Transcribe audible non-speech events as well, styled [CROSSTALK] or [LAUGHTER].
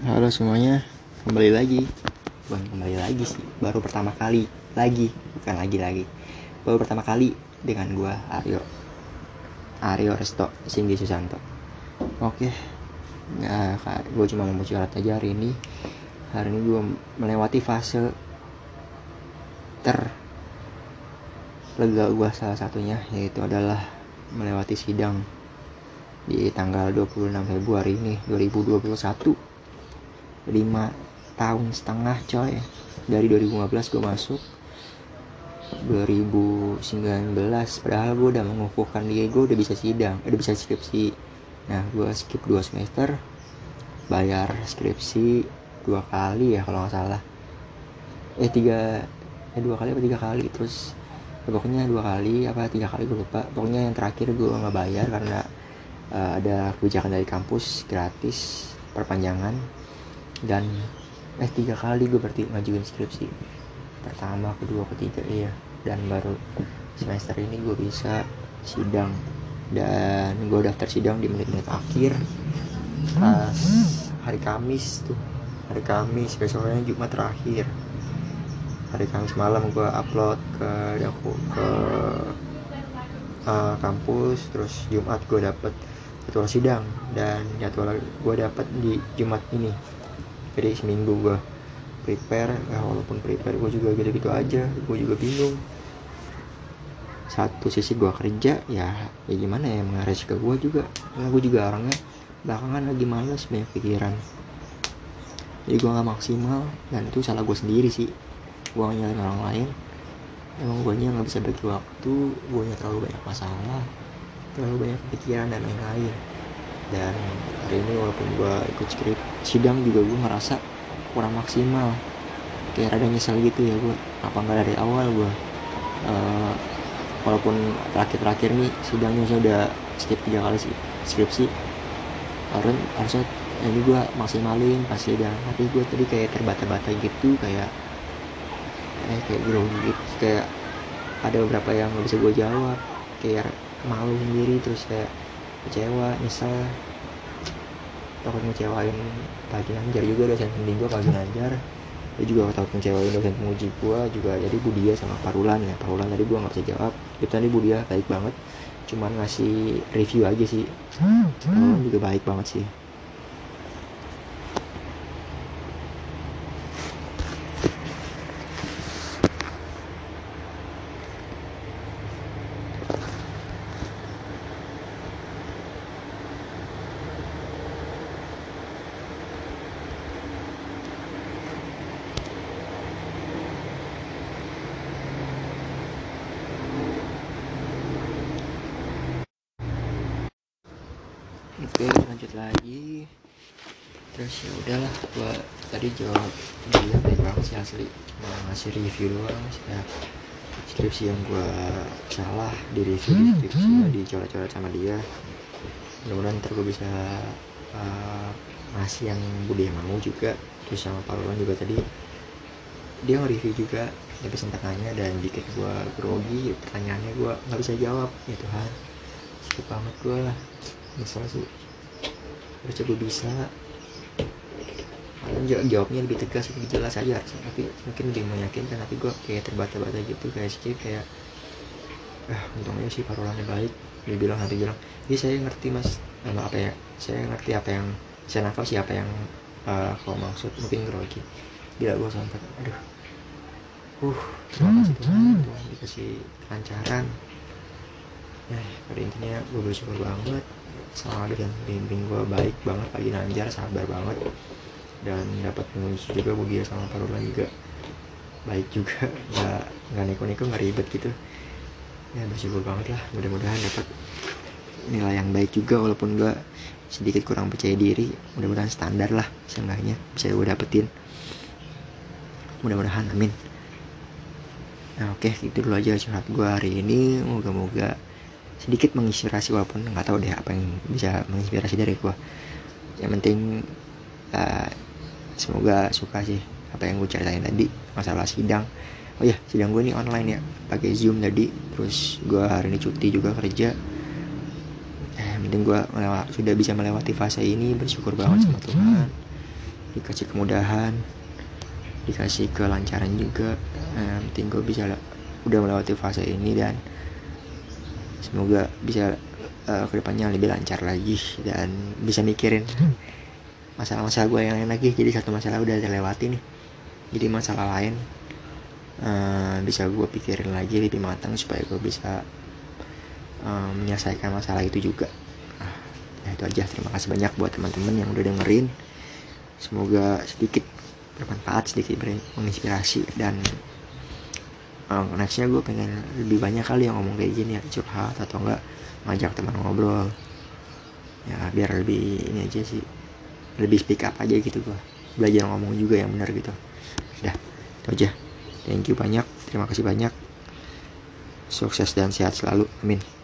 Halo semuanya, kembali lagi. Bukan kembali lagi sih, baru pertama kali lagi, bukan lagi lagi. Baru pertama kali dengan gua Aryo. Aryo Resto Singgi Susanto. Oke. Nah, gue cuma mau curhat aja hari ini. Hari ini gue melewati fase ter lega gue salah satunya yaitu adalah melewati sidang di tanggal 26 Februari ini 2021 5 tahun setengah coy. Dari 2015 gue masuk. 2019 padahal gue udah mengukuhkan diri gue udah bisa sidang udah bisa skripsi. Nah gue skip 2 semester bayar skripsi dua kali ya kalau nggak salah. Eh tiga eh dua kali apa tiga kali? Terus ya, pokoknya dua kali apa tiga kali gue lupa. Pokoknya yang terakhir gue nggak bayar karena uh, ada kebijakan dari kampus gratis perpanjangan dan eh tiga kali gue berarti ngajuin skripsi. Pertama kedua ketiga iya. Dan baru semester ini gue bisa sidang. Dan gue daftar sidang di menit-menit akhir. Pas hari Kamis tuh. Hari Kamis besoknya Jumat terakhir. Hari Kamis malam gue upload ke aku ke uh, kampus. Terus Jumat gue dapet jadwal sidang. Dan jadwal gue dapet di Jumat ini jadi seminggu gue prepare ya walaupun prepare gue juga gitu-gitu aja gue juga bingung. Satu sisi gue kerja ya ya gimana ya mengaris ke gue juga. Karena gue juga orangnya belakangan lagi males banyak pikiran. Jadi gue nggak maksimal dan itu salah gue sendiri sih. Gue nyalain orang lain. Emang gue nggak bisa bagi waktu gue terlalu banyak masalah terlalu banyak pikiran dan lain-lain dan hari ini walaupun gue ikut skrip sidang juga gue ngerasa kurang maksimal. Kayak rada nyesel gitu ya gue apa nggak dari awal gue uh, walaupun terakhir-terakhir nih sidangnya saya udah skip tiga kali sih skripsi. Harus harusnya ini gue maksimalin pasti sidang. Tapi gue tadi kayak terbata-bata gitu kayak eh kayak grogi gitu. Kayak ada beberapa yang nggak bisa gue jawab. Kayak malu sendiri terus kayak kecewa nyesel. Takut ngecewain Pak Ginanjar juga dosen pembimbing gue Pak Ginanjar dia juga takut ngecewain dosen penguji gue juga. Jadi Budia sama Parulan ya Parulan tadi gue nggak bisa jawab. Itu tadi Budia baik banget cuman ngasih review aja sih. Parulan juga baik banget sih oke lanjut lagi. Terus ya udahlah gua tadi jawab dia baik banget sih asli mau ngasih review doang ya skripsi yang gua salah di review di skripsi ya, dicoret-coret sama dia. Mudah-mudahan ntar gue bisa uh, ngasih yang Budi mau juga terus sama Pak juga tadi. Dia nge-review juga tapi sempat nanya dan dikit gue grogi pertanyaannya gue nggak bisa jawab ya Tuhan sakit banget gue lah nyesel sih harus coba bisa. Malah jawabnya lebih tegas lebih jelas aja. Tapi mungkin lebih meyakinkan tapi gue kayak terbata-bata gitu kayak skip kayak ah untungnya sih parolannya baik dia bilang nanti bilang. Iya saya ngerti mas nama apa ya saya ngerti apa yang saya nakal siapa yang uh, kau maksud. Mungkin grogi. Gila gue sampai aduh. Uh terima kasih Tuhan Tuhan dikasih kelancaran. Ya pada intinya gue bersyukur banget sama dan bimbing gue baik banget lagi nanjar sabar banget. Dan dapat menguji juga Bugia sama Parula juga. Baik juga [LAUGHS] nggak nggak neko-neko nggak ribet gitu. Ya bersyukur banget lah mudah-mudahan dapat nilai yang baik juga walaupun gue sedikit kurang percaya diri. Mudah-mudahan standar lah seenggaknya bisa gue dapetin. Mudah-mudahan amin. Nah oke gitu dulu aja curhat gue hari ini. Moga-moga sedikit menginspirasi walaupun nggak tahu deh apa yang bisa menginspirasi dari gue yang penting uh, semoga suka sih apa yang gue ceritain tadi masalah sidang. Oh ya sidang gue ini online ya pakai zoom tadi terus gue hari ini cuti juga kerja. Eh, yang penting gue melewat, sudah bisa melewati fase ini bersyukur banget sama Tuhan. dikasih kemudahan dikasih kelancaran juga. Yang penting gue bisa udah melewati fase ini dan semoga bisa uh, ke depannya lebih lancar lagi dan bisa mikirin masalah-masalah gue yang lain lagi. Jadi satu masalah udah terlewati nih. Jadi masalah lain uh, bisa gue pikirin lagi lebih matang supaya gue bisa uh, menyelesaikan masalah itu juga. Nah, itu aja. Terima kasih banyak buat teman-teman yang udah dengerin. Semoga sedikit bermanfaat sedikit menginspirasi dan uh, nextnya gue pengen lebih banyak kali yang ngomong kayak gini ya curhat atau enggak ngajak teman ngobrol. Ya biar lebih ini aja sih lebih speak up aja gitu gua. Belajar ngomong juga yang benar gitu. Udah itu aja. Thank you banyak terima kasih banyak. Sukses dan sehat selalu amin